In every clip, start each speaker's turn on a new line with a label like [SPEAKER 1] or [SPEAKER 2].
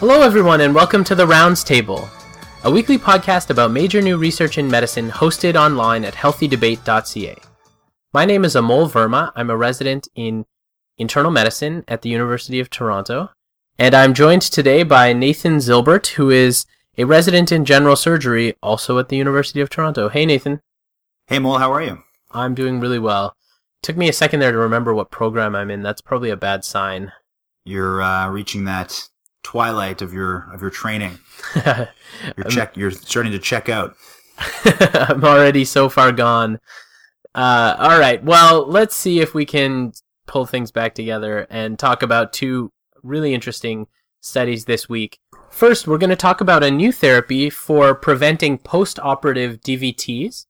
[SPEAKER 1] Hello, everyone, and welcome to the Rounds Table, a weekly podcast about major new research in medicine hosted online at healthydebate.ca. My name is Amol Verma. I'm a resident in internal medicine at the University of Toronto, and I'm joined today by Nathan Zilbert, who is a resident in general surgery also at the University of Toronto. Hey, Nathan.
[SPEAKER 2] Hey, Mole, how are you?
[SPEAKER 1] I'm doing really well. Took me a second there to remember what program I'm in. That's probably a bad sign.
[SPEAKER 2] You're uh, reaching that twilight of your of your training. you're check. You're starting to check out.
[SPEAKER 1] I'm already so far gone. Uh, all right. Well, let's see if we can pull things back together and talk about two really interesting studies this week. First, we're going to talk about a new therapy for preventing post-operative DVTs.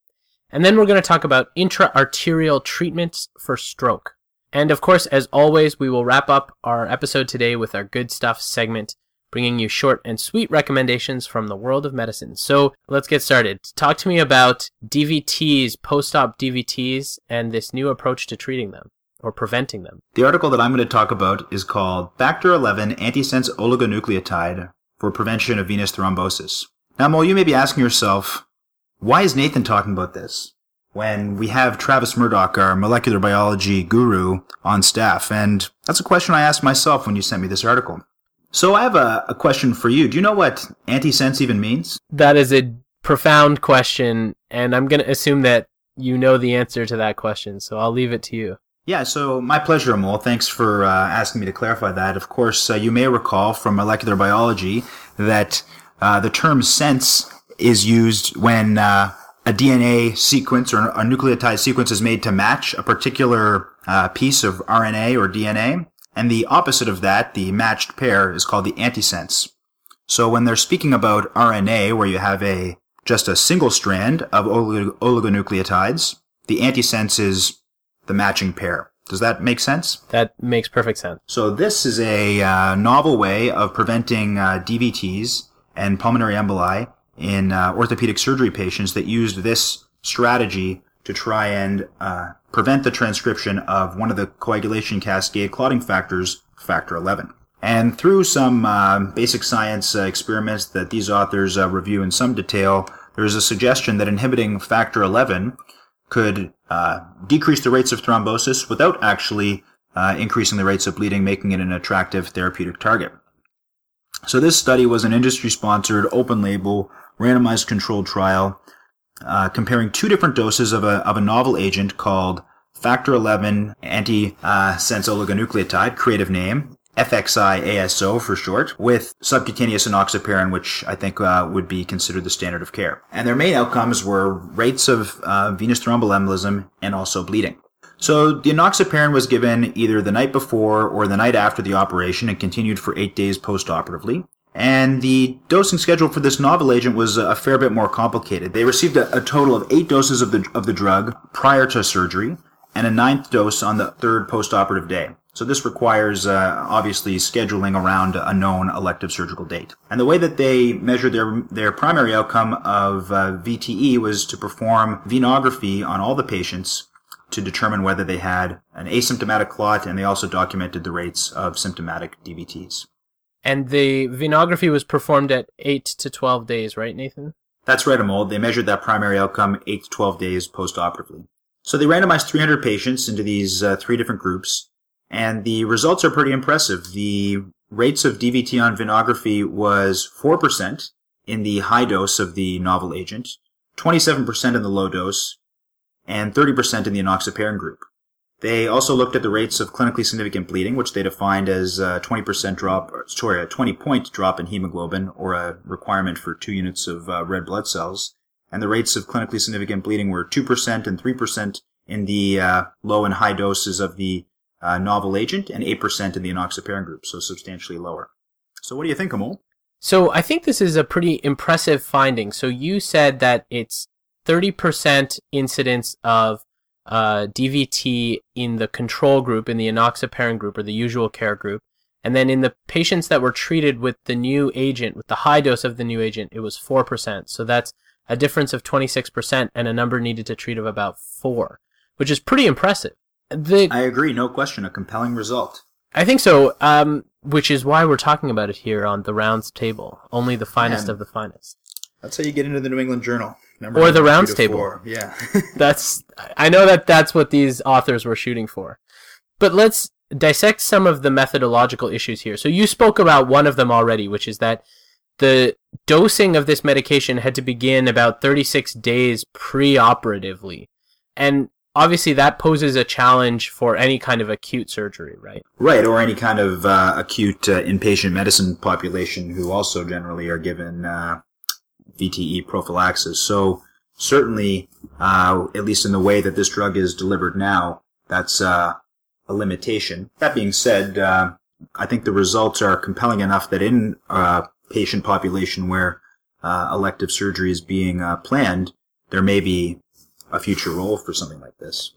[SPEAKER 1] And then we're going to talk about intra-arterial treatments for stroke. And of course, as always, we will wrap up our episode today with our good stuff segment, bringing you short and sweet recommendations from the world of medicine. So let's get started. Talk to me about DVTs, post-op DVTs, and this new approach to treating them or preventing them.
[SPEAKER 2] The article that I'm going to talk about is called Factor 11 Antisense Oligonucleotide for Prevention of Venous Thrombosis. Now, Mo, you may be asking yourself, why is Nathan talking about this? When we have Travis Murdoch, our molecular biology guru, on staff. And that's a question I asked myself when you sent me this article. So I have a, a question for you. Do you know what antisense even means?
[SPEAKER 1] That is a profound question, and I'm going to assume that you know the answer to that question, so I'll leave it to you.
[SPEAKER 2] Yeah, so my pleasure, Amol. Thanks for uh, asking me to clarify that. Of course, uh, you may recall from molecular biology that uh, the term sense is used when uh, a DNA sequence or a nucleotide sequence is made to match a particular uh, piece of RNA or DNA. And the opposite of that, the matched pair, is called the antisense. So when they're speaking about RNA, where you have a just a single strand of oligonucleotides, the antisense is the matching pair. Does that make sense?
[SPEAKER 1] That makes perfect sense.
[SPEAKER 2] So this is a uh, novel way of preventing uh, DVTs and pulmonary emboli in uh, orthopedic surgery patients that used this strategy to try and uh, prevent the transcription of one of the coagulation cascade clotting factors, factor 11. And through some uh, basic science uh, experiments that these authors uh, review in some detail, there is a suggestion that inhibiting factor 11 could uh, decrease the rates of thrombosis without actually increasing the rates of bleeding, making it an attractive therapeutic target. So this study was an industry-sponsored, open-label, randomized controlled trial uh, comparing two different doses of a, of a novel agent called factor 11 antisense oligonucleotide, creative name, FXI ASO for short, with subcutaneous enoxaparin, which I think uh, would be considered the standard of care. And their main outcomes were rates of uh, venous thromboembolism and also bleeding. So the enoxaparin was given either the night before or the night after the operation and continued for eight days postoperatively. And the dosing schedule for this novel agent was a fair bit more complicated. They received a, a, total of eight doses of the, of the drug prior to surgery and a ninth dose on the third postoperative day. So this requires uh, obviously scheduling around a known elective surgical date. And the way that they measured their their primary outcome of uh, VTE was to perform venography on all the patients to determine whether they had an asymptomatic clot, and they also documented the rates of symptomatic DVTs.
[SPEAKER 1] And the venography was performed at 8 to 12 days, right, Nathan?
[SPEAKER 2] That's right, Amol. They measured that primary outcome 8 to 12 days postoperatively. So they randomized 300 patients into these uh, three different groups, and the results are pretty impressive. The rates of DVT on venography was 4% in the high dose of the novel agent, 27% in the low dose, and 30% in the enoxaparin group. They also looked at the rates of clinically significant bleeding, which they defined as a 20% drop, sorry, a 20 point drop in hemoglobin or a requirement for two units of uh, red blood cells. And the rates of clinically significant bleeding were 2% and 3% in the uh, low and high doses of the uh, novel agent and 8% in the enoxaparin group, so substantially lower. So what do you think, Amol?
[SPEAKER 1] So I think this is a pretty impressive finding. So you said that it's 30% incidence of uh, DVT in the control group, in the enoxaparin group or the usual care group. And then in the patients that were treated with the new agent, with the high dose of the new agent, it was 4%. So that's a difference of 26% and a number needed to treat of about 4, which is pretty impressive.
[SPEAKER 2] The, I agree, no question, a compelling result.
[SPEAKER 1] I think so. Um, which is why we're talking about it here on the rounds table. Only the finest
[SPEAKER 2] Man.
[SPEAKER 1] of the finest.
[SPEAKER 2] That's how you get into the New England Journal. Number
[SPEAKER 1] Or the rounds table.
[SPEAKER 2] Yeah.
[SPEAKER 1] That's I know that that's what these authors were shooting for. But let's dissect some of the methodological issues here. So you spoke about one of them already, which is that the dosing of this medication had to begin about 36 days pre-operatively. And obviously that poses a challenge for any kind of acute surgery, right?
[SPEAKER 2] Right, or any kind of uh, acute uh, inpatient medicine population who also generally are given uh, VTE prophylaxis. So certainly, uh, at least in the way that this drug is delivered now, that's uh, a limitation. That being said, uh, I think the results are compelling enough that in a patient population where uh, elective surgery is being uh, planned, there may be a future role for something like this.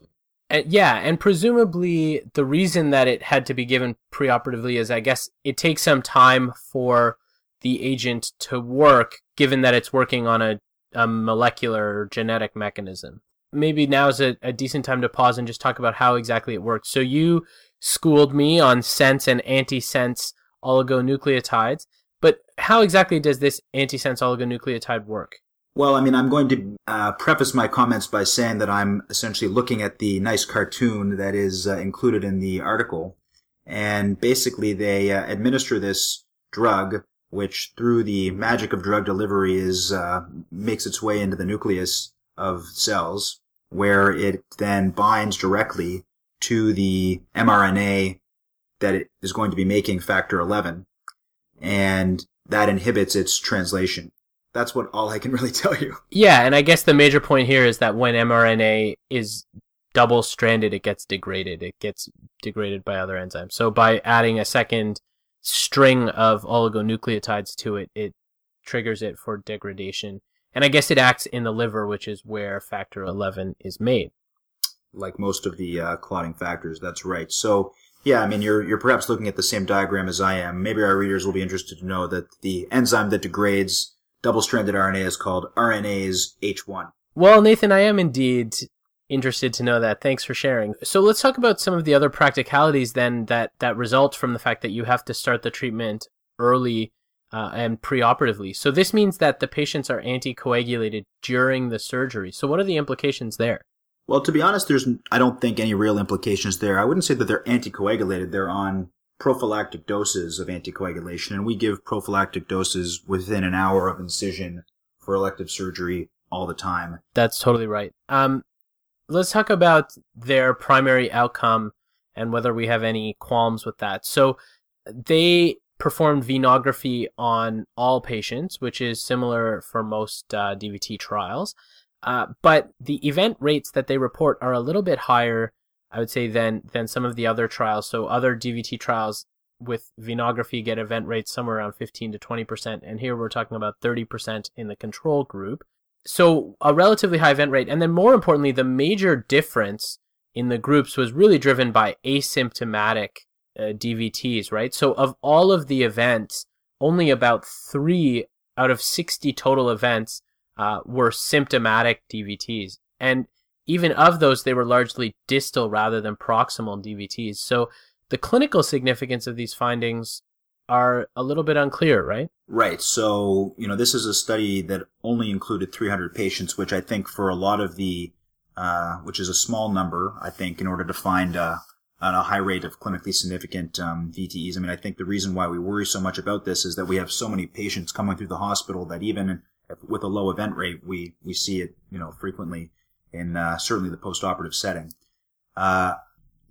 [SPEAKER 1] Uh, yeah, and presumably the reason that it had to be given preoperatively is I guess it takes some time for the agent to work, given that it's working on a, a molecular genetic mechanism. Maybe now is a, a decent time to pause and just talk about how exactly it works. So you schooled me on sense and antisense oligonucleotides, but how exactly does this antisense oligonucleotide work?
[SPEAKER 2] Well, I mean, I'm going to uh, preface my comments by saying that I'm essentially looking at the nice cartoon that is uh, included in the article. And basically, they uh, administer this drug, which through the magic of drug delivery is uh, makes its way into the nucleus of cells, where it then binds directly to the mRNA that it is going to be making factor 11, and that inhibits its translation that's what all I can really tell you.
[SPEAKER 1] Yeah, and I guess the major point here is that when mRNA is double stranded, it gets degraded. It gets degraded by other enzymes. So by adding a second string of oligonucleotides to it, it triggers it for degradation. And I guess it acts in the liver, which is where factor 11 is made.
[SPEAKER 2] Like most of the uh, clotting factors, that's right. So, yeah, I mean, you're, you're perhaps looking at the same diagram as I am. Maybe our readers will be interested to know that the enzyme that degrades double-stranded RNA is called RNase H1.
[SPEAKER 1] Well, Nathan, I am indeed interested to know that. Thanks for sharing. So let's talk about some of the other practicalities then that, that result from the fact that you have to start the treatment early uh, and preoperatively. So this means that the patients are anticoagulated during the surgery. So what are the implications there?
[SPEAKER 2] Well, to be honest, there's I don't think any real implications there. I wouldn't say that they're anticoagulated. They're on prophylactic doses of anticoagulation, and we give prophylactic doses within an hour of incision for elective surgery all the time.
[SPEAKER 1] That's totally right. Um, let's talk about their primary outcome and whether we have any qualms with that. So they performed venography on all patients, which is similar for most uh, DVT trials. Uh, but the event rates that they report are a little bit higher, I would say, than than some of the other trials. So other DVT trials with venography get event rates somewhere around 15 to 20 percent, and here we're talking about 30 percent in the control group. So a relatively high event rate, and then more importantly, the major difference in the groups was really driven by asymptomatic uh, DVTs, right? So of all of the events, only about three out of 60 total events uh, were symptomatic DVTs. And even of those, they were largely distal rather than proximal DVTs. So the clinical significance of these findings are a little bit unclear, right?
[SPEAKER 2] Right. So, you know, this is a study that only included 300 patients, which I think for a lot of the, uh, which is a small number, I think, in order to find uh, a high rate of clinically significant um, VTEs. I mean, I think the reason why we worry so much about this is that we have so many patients coming through the hospital that even with a low event rate, we, we see it, you know, frequently in uh, certainly the post-operative setting. Uh,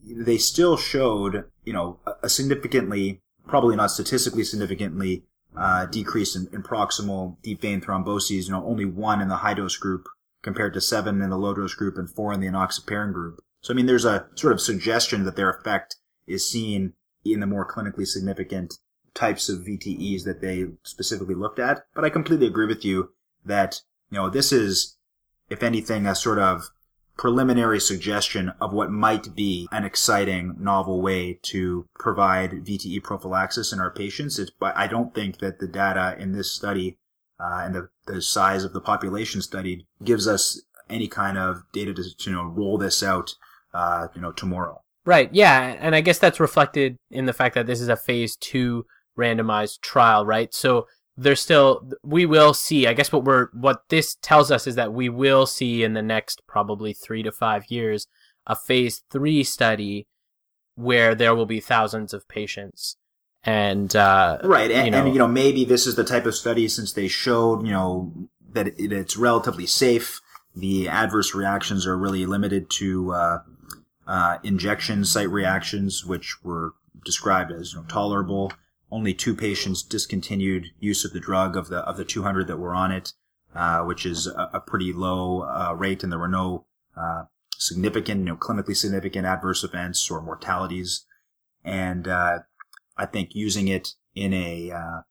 [SPEAKER 2] they still showed, you know, a significantly, probably not statistically significantly, uh, decrease in, in, proximal deep vein thromboses. You know, only one in the high dose group compared to seven in the low dose group and four in the enoxaparin group. So, I mean, there's a sort of suggestion that their effect is seen in the more clinically significant types of VTEs that they specifically looked at. But I completely agree with you that, you know, this is, if anything, a sort of preliminary suggestion of what might be an exciting novel way to provide VTE prophylaxis in our patients. It's, but I don't think that the data in this study uh, and the, the size of the population studied gives us any kind of data to, you know roll this out uh, you know tomorrow.
[SPEAKER 1] Right. Yeah, and I guess that's reflected in the fact that this is a phase two randomized trial, right? So there's still we will see. I guess what we're what this tells us is that we will see in the next probably three to five years a phase three study where there will be thousands of patients and uh,
[SPEAKER 2] right and
[SPEAKER 1] you know,
[SPEAKER 2] and you know maybe this is the type of study since they showed you know that it, it's relatively safe the adverse reactions are really limited to uh, uh, injection site reactions which were described as you know, tolerable only two patients discontinued use of the drug of the of the 200 that were on it uh, which is a, a pretty low uh, rate and there were no uh, significant know clinically significant adverse events or mortalities and uh, I think using it in a uh,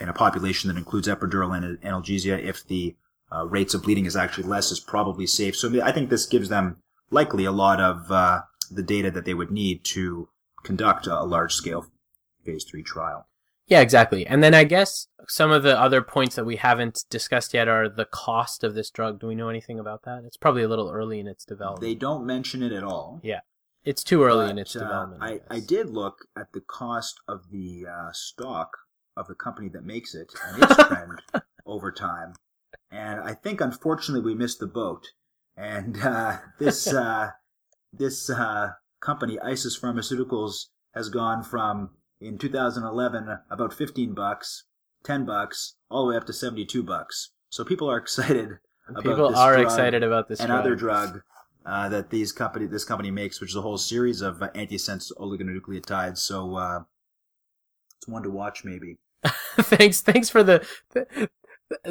[SPEAKER 2] in a population that includes epidural analgesia, if the uh, rates of bleeding is actually less, is probably safe. So I think this gives them likely a lot of uh, the data that they would need to conduct a large scale phase three trial.
[SPEAKER 1] Yeah, exactly. And then I guess some of the other points that we haven't discussed yet are the cost of this drug. Do we know anything about that? It's probably a little early in its development.
[SPEAKER 2] They don't mention it at all.
[SPEAKER 1] Yeah. It's too early
[SPEAKER 2] but,
[SPEAKER 1] in its
[SPEAKER 2] uh,
[SPEAKER 1] development.
[SPEAKER 2] I, I, did look at the cost of the uh, stock of the company that makes it and its trend over time, and I think unfortunately we missed the boat. And uh, this uh, this uh, company, Isis Pharmaceuticals, has gone from in 2011 about 15 bucks, 10 bucks, all the way up to 72 bucks. So people are excited. About this.
[SPEAKER 1] People are excited about this
[SPEAKER 2] and
[SPEAKER 1] drug.
[SPEAKER 2] other drug uh, that these company this company makes, which is a whole series of uh, antisense oligonucleotides. So uh, it's one to watch, maybe.
[SPEAKER 1] thanks, thanks for the.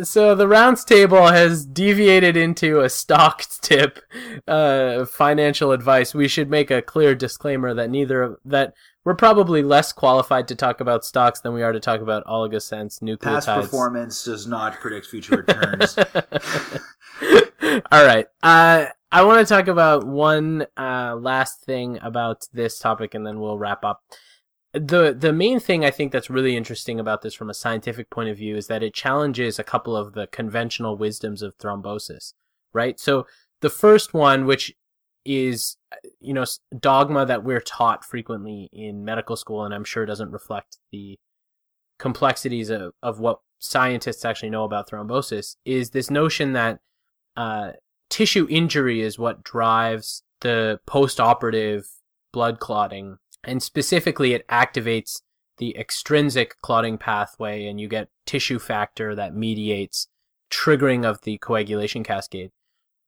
[SPEAKER 1] So the rounds table has deviated into a stock tip, uh, financial advice. We should make a clear disclaimer that neither of that we're probably less qualified to talk about stocks than we are to talk about oligosense nucleotides.
[SPEAKER 2] Past performance does not predict future returns.
[SPEAKER 1] All right. Uh, I want to talk about one uh, last thing about this topic, and then we'll wrap up. the The main thing I think that's really interesting about this, from a scientific point of view, is that it challenges a couple of the conventional wisdoms of thrombosis. Right. So the first one, which is you know dogma that we're taught frequently in medical school, and I'm sure doesn't reflect the complexities of, of what scientists actually know about thrombosis, is this notion that uh, tissue injury is what drives the post-operative blood clotting and specifically it activates the extrinsic clotting pathway and you get tissue factor that mediates triggering of the coagulation cascade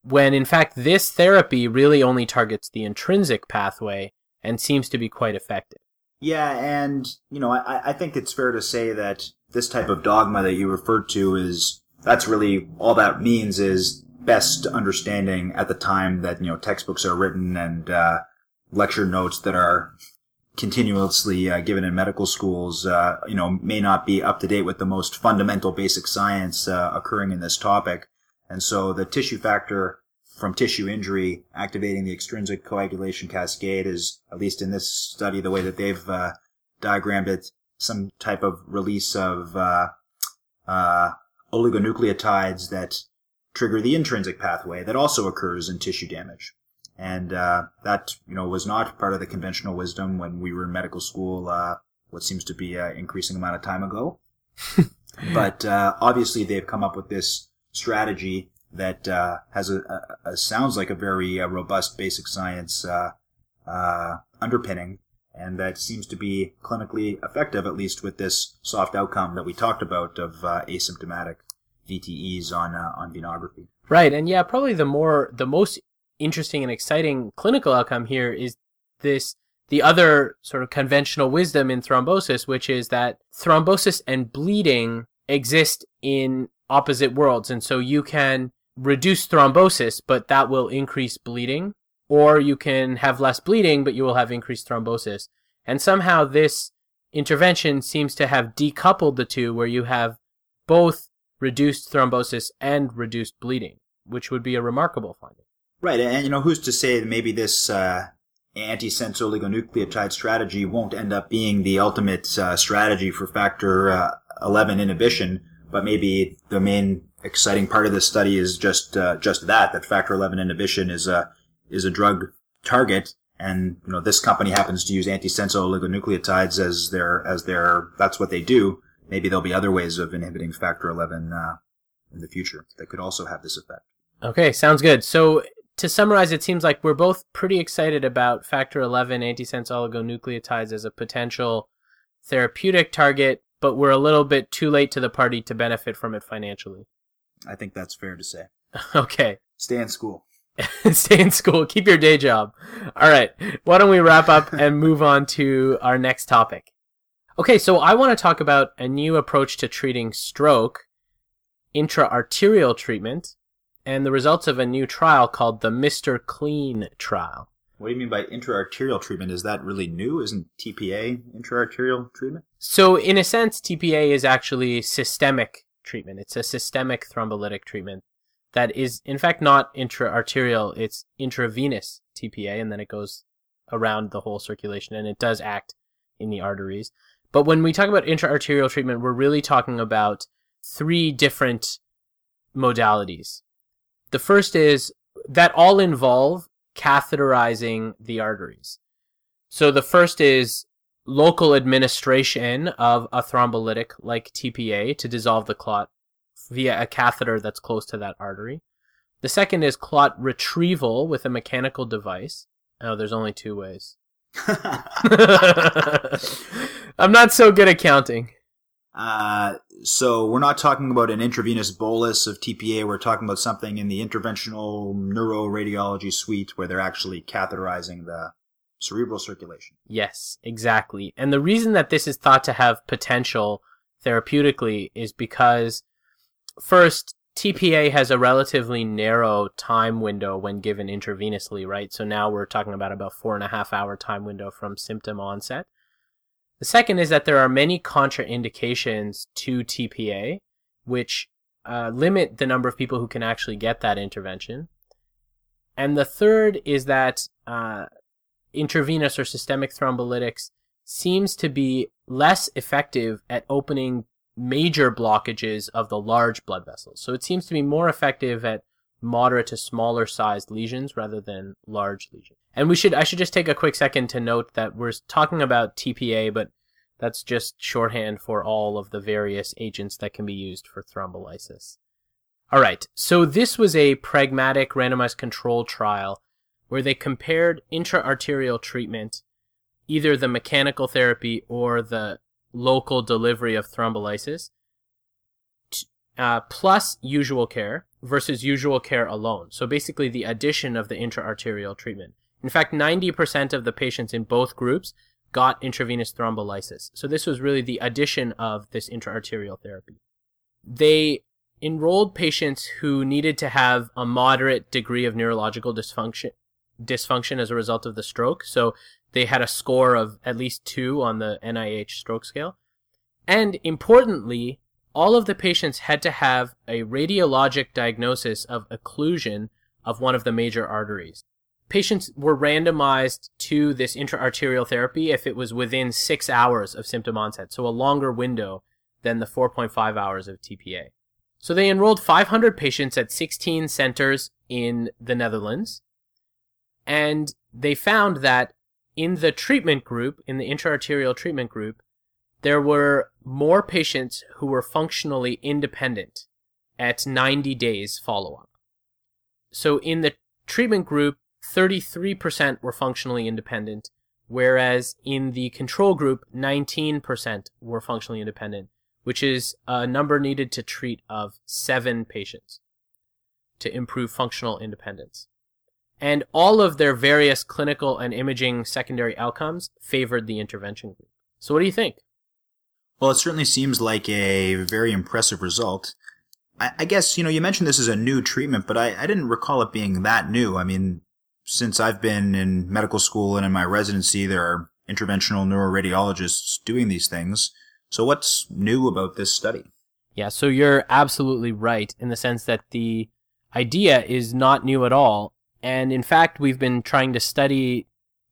[SPEAKER 1] when in fact this therapy really only targets the intrinsic pathway and seems to be quite effective
[SPEAKER 2] yeah and you know i, I think it's fair to say that this type of dogma that you referred to is that's really all that means is best understanding at the time that you know textbooks are written and uh, lecture notes that are continuously uh, given in medical schools, uh, you know, may not be up to date with the most fundamental basic science uh, occurring in this topic. And so the tissue factor from tissue injury activating the extrinsic coagulation cascade is, at least in this study, the way that they've uh, diagrammed it, some type of release of uh, oligonucleotides that trigger the intrinsic pathway that also occurs in tissue damage. And uh, that, you know, was not part of the conventional wisdom when we were in medical school, uh, what seems to be an increasing amount of time ago. but uh, obviously, they've come up with this strategy that uh, has a, a, a, sounds like a very uh, robust basic science uh, underpinning, and that seems to be clinically effective, at least with this soft outcome that we talked about of asymptomatic VTEs on uh, on venography.
[SPEAKER 1] Right, and yeah, probably the more the most interesting and exciting clinical outcome here is this the other sort of conventional wisdom in thrombosis, which is that thrombosis and bleeding exist in opposite worlds, and so you can reduce thrombosis, but that will increase bleeding, or you can have less bleeding, but you will have increased thrombosis. And somehow this intervention seems to have decoupled the two, where you have both reduced thrombosis and reduced bleeding, which would be a remarkable finding.
[SPEAKER 2] Right, and you know who's to say that maybe this uh, antisense oligonucleotide strategy won't end up being the ultimate uh, strategy for factor uh, 11 inhibition, but maybe the main exciting part of this study is just uh, just that that factor 11 inhibition is a is a drug target and you know this company happens to use antisense oligonucleotides as their as their that's what they do. Maybe there'll be other ways of inhibiting factor eleven uh, in the future that could also have this effect.
[SPEAKER 1] Okay, sounds good. So to summarize, it seems like we're both pretty excited about factor eleven antisense oligonucleotides as a potential therapeutic target, but we're a little bit too late to the party to benefit from it financially.
[SPEAKER 2] I think that's fair to say.
[SPEAKER 1] Okay.
[SPEAKER 2] Stay in school.
[SPEAKER 1] Stay in school. Keep your day job. All right. Why don't we wrap up and move on to our next topic? Okay, so I want to talk about a new approach to treating stroke, intra-arterial treatment, and the results of a new trial called the Mr. Clean trial.
[SPEAKER 2] What do you mean by intra-arterial treatment? Is that really new? Isn't TPA intra-arterial treatment?
[SPEAKER 1] So, in a sense, TPA is actually systemic treatment. It's a systemic thrombolytic treatment that is, in fact, not intra-arterial. It's intravenous TPA, and then it goes around the whole circulation, and it does act in the arteries. But when we talk about intra-arterial treatment, we're really talking about three different modalities. The first is that all involve catheterizing the arteries. So the first is local administration of a thrombolytic like TPA to dissolve the clot via a catheter that's close to that artery. The second is clot retrieval with a mechanical device. Oh, there's only two ways. I'm not so good at counting.
[SPEAKER 2] Uh, so we're not talking about an intravenous bolus of TPA. We're talking about something in the interventional neuroradiology suite where they're actually catheterizing the cerebral circulation.
[SPEAKER 1] Yes, exactly. And the reason that this is thought to have potential therapeutically is because, first, TPA has a relatively narrow time window when given intravenously, right? So now we're talking about about four and a half hour time window from symptom onset. The second is that there are many contraindications to TPA, which uh, limit the number of people who can actually get that intervention. And the third is that uh, intravenous or systemic thrombolytics seems to be less effective at opening major blockages of the large blood vessels. So it seems to be more effective at moderate to smaller sized lesions rather than large lesions. And we should I should just take a quick second to note that we're talking about TPA, but that's just shorthand for all of the various agents that can be used for thrombolysis. All right, so this was a pragmatic randomized control trial where they compared intra-arterial treatment, either the mechanical therapy or the local delivery of thrombolysis, uh, plus usual care versus usual care alone. So basically the addition of the intra-arterial treatment. In fact, 90% of the patients in both groups got intravenous thrombolysis. So this was really the addition of this intra-arterial therapy. They enrolled patients who needed to have a moderate degree of neurological dysfunction dysfunction as a result of the stroke. So they had a score of at least 2 on the NIH stroke scale. And importantly, all of the patients had to have a radiologic diagnosis of occlusion of one of the major arteries patients were randomized to this intra-arterial therapy if it was within six hours of symptom onset, so a longer window than the 4.5 hours of TPA. So they enrolled 500 patients at 16 centers in the Netherlands, and they found that in the treatment group, in the intra-arterial treatment group, there were more patients who were functionally independent at 90 days follow-up. So in the treatment group, 33% were functionally independent, whereas in the control group, 19% were functionally independent, which is a number needed to treat of seven patients to improve functional independence. And all of their various clinical and imaging secondary outcomes favored the intervention group. So what do you think?
[SPEAKER 2] Well, it certainly seems like a very impressive result. I, guess, you know, you mentioned this is a new treatment, but I, I didn't recall it being that new. I mean, since I've been in medical school and in my residency, there are interventional neuroradiologists doing these things. So what's new about this study?
[SPEAKER 1] Yeah, so you're absolutely right in the sense that the idea is not new at all. And in fact, we've been trying to study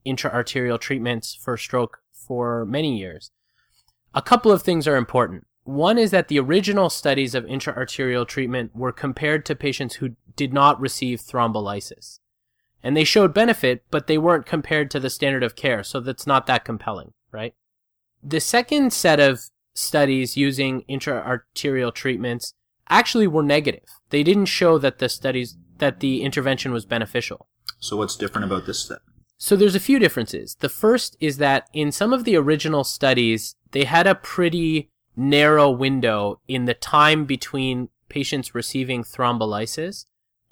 [SPEAKER 1] intra-arterial treatments for stroke for many years. A couple of things are important. One is that the original studies of intra-arterial treatment were compared to patients who did not receive thrombolysis. And they showed benefit, but they weren't compared to the standard of care, so that's not that compelling, right? The second set of studies using intra-arterial treatments actually were negative. They didn't show that the studies that the intervention was beneficial.
[SPEAKER 2] So what's different about this step?
[SPEAKER 1] So there's a few differences. The first is that in some of the original studies, they had a pretty narrow window in the time between patients receiving thrombolysis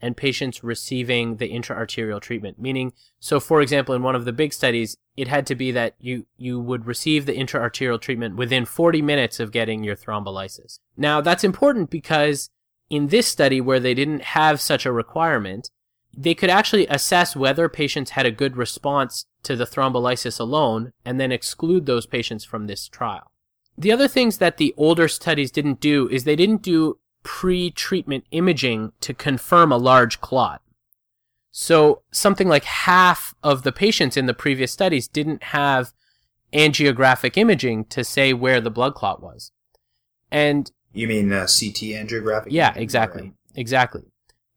[SPEAKER 1] and patients receiving the intraarterial treatment. Meaning, so for example, in one of the big studies, it had to be that you, you would receive the intraarterial treatment within 40 minutes of getting your thrombolysis. Now, that's important because in this study where they didn't have such a requirement, they could actually assess whether patients had a good response to the thrombolysis alone and then exclude those patients from this trial. The other things that the older studies didn't do is they didn't do pre-treatment imaging to confirm a large clot. So something like half of the patients in the previous studies didn't have angiographic imaging to say where the blood clot was. And
[SPEAKER 2] You mean uh, CT angiographic?
[SPEAKER 1] yeah, exactly. Exactly.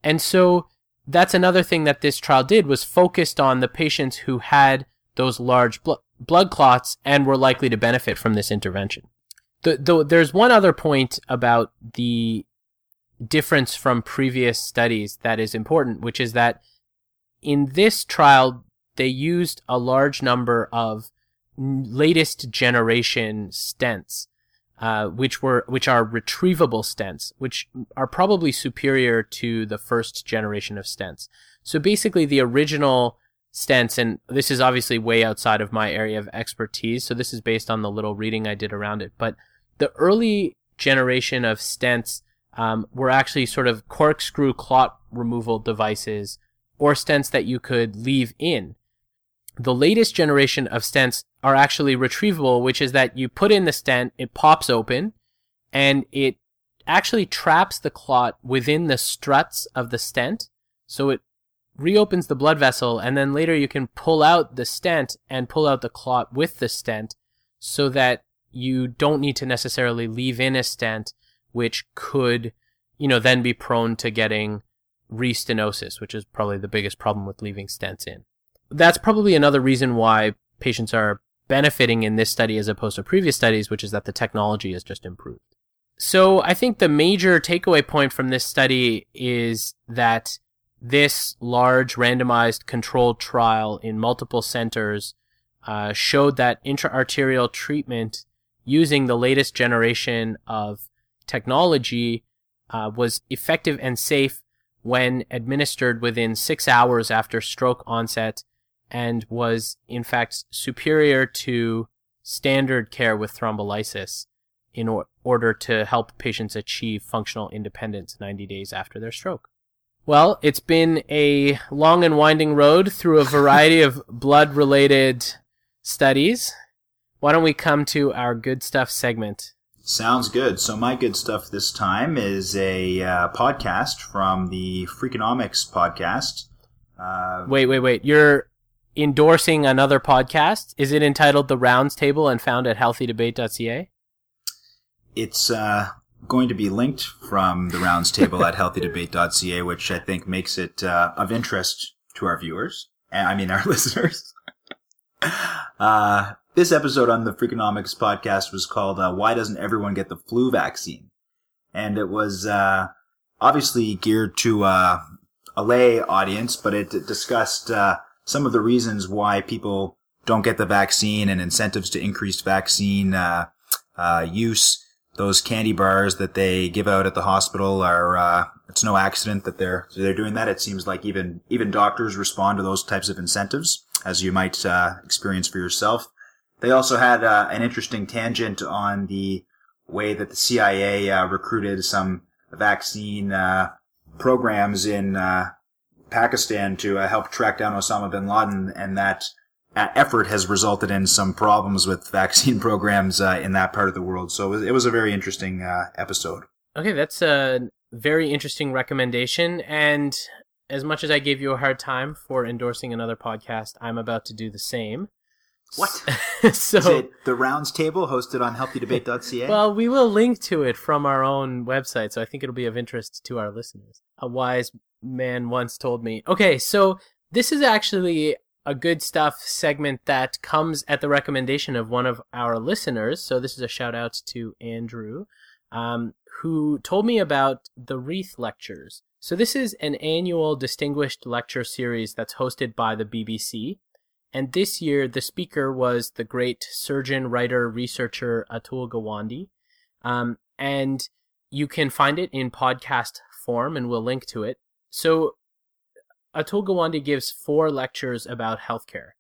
[SPEAKER 1] And so that's another thing that this trial did was focused on the patients who had those large blo- blood clots and were likely to benefit from this intervention. The, the, there's one other point about the difference from previous studies that is important, which is that in this trial, they used a large number of latest generation stents, uh, which were which are retrievable stents, which are probably superior to the first generation of stents. So basically, the original stents, and this is obviously way outside of my area of expertise, so this is based on the little reading I did around it. But the early generation of stents um, were actually sort of corkscrew clot removal devices or stents that you could leave in. The latest generation of stents are actually retrievable, which is that you put in the stent, it pops open, and it actually traps the clot within the struts of the stent. So it reopens the blood vessel, and then later you can pull out the stent and pull out the clot with the stent so that you don't need to necessarily leave in a stent, which could, you know, then be prone to getting restenosis, which is probably the biggest problem with leaving stents in. That's probably another reason why patients are benefiting in this study as opposed to previous studies, which is that the technology has just improved. So I think the major takeaway point from this study is that this large randomized controlled trial in multiple centers uh, showed that intraarterial treatment using the latest generation of technology uh, was effective and safe when administered within six hours after stroke onset and was in fact superior to standard care with thrombolysis in or- order to help patients achieve functional independence 90 days after their stroke. Well, it's been a long and winding road through a variety of blood related studies. Why don't we come to our good stuff segment?
[SPEAKER 2] Sounds good. So my good stuff this time is a uh, podcast from the Freakonomics podcast. Uh,
[SPEAKER 1] Wait, wait, wait. You're endorsing another podcast? Is it entitled The Rounds Table and found at healthydebate.ca?
[SPEAKER 2] it's uh, going to be linked from the rounds table at healthydebate.ca, which I think makes it uh, of interest to our viewers. I mean, our listeners. uh, this episode on the Freakonomics podcast was called uh, Why Doesn't Everyone Get the Flu Vaccine? And it was uh, obviously geared to uh, a lay audience, but it discussed uh, some of the reasons why people don't get the vaccine and incentives to increase vaccine uh, uh, use. Those candy bars that they give out at the hospital are, it's no accident that they're, they're doing that. It seems like even, even doctors respond to those types of incentives, as you might, uh, experience for yourself. They also had, uh, an interesting tangent on the way that the CIA, uh, recruited some vaccine, uh, programs in, uh, Pakistan to uh, help track down Osama bin Laden, and that uh, effort has resulted in some problems with vaccine programs in that part of the world. So it was, it was a very interesting episode.
[SPEAKER 1] Okay, that's a very interesting recommendation. And as much as I gave you a hard time for endorsing another podcast, I'm about to do the same.
[SPEAKER 2] What?
[SPEAKER 1] so,
[SPEAKER 2] Is it the Rounds Table hosted on healthydebate.ca?
[SPEAKER 1] well, we will link to it from our own website, so I think it'll be of interest to our listeners. A wise man once told me. Okay, so this is actually a good stuff segment that comes at the recommendation of one of our listeners. So this is a shout out to Andrew, um, who told me about the Reith Lectures. So this is an annual distinguished lecture series that's hosted by the BBC. And this year, the speaker was the great surgeon, writer, researcher Atul Gawande. Um, and you can find it in podcast form, and we'll link to it. So Atul Gawande gives four lectures about healthcare.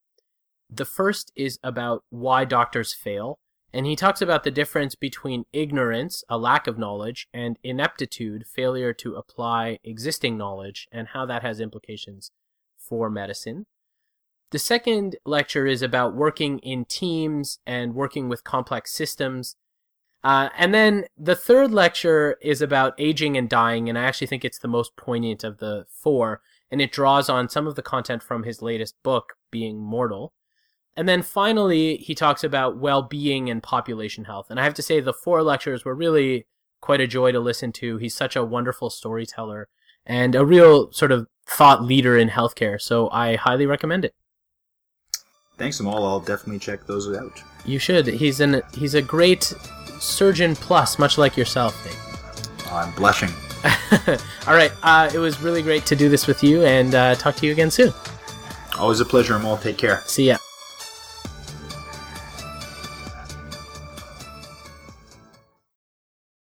[SPEAKER 1] The first is about why doctors fail, and he talks about the difference between ignorance, a lack of knowledge, and ineptitude, failure to apply existing knowledge, and how that has implications for medicine. The second lecture is about working in teams and working with complex systems. Uh, and then the third lecture is about aging and dying, and I actually think it's the most poignant of the four, and it draws on some of the content from his latest book, Being Mortal. And then finally, he talks about well being and population health. And I have to say, the four lectures were really quite a joy to listen to. He's such a wonderful storyteller and a real sort of thought leader in healthcare. So I highly recommend it.
[SPEAKER 2] Thanks, Amol. I'll definitely check those out.
[SPEAKER 1] You should. He's an he's a great surgeon plus, much like yourself, Dave.
[SPEAKER 2] I'm blushing.
[SPEAKER 1] All right. Uh, it was really great to do this with you, and uh, talk to you again soon.
[SPEAKER 2] Always a pleasure, Amol. Take care.
[SPEAKER 1] See ya.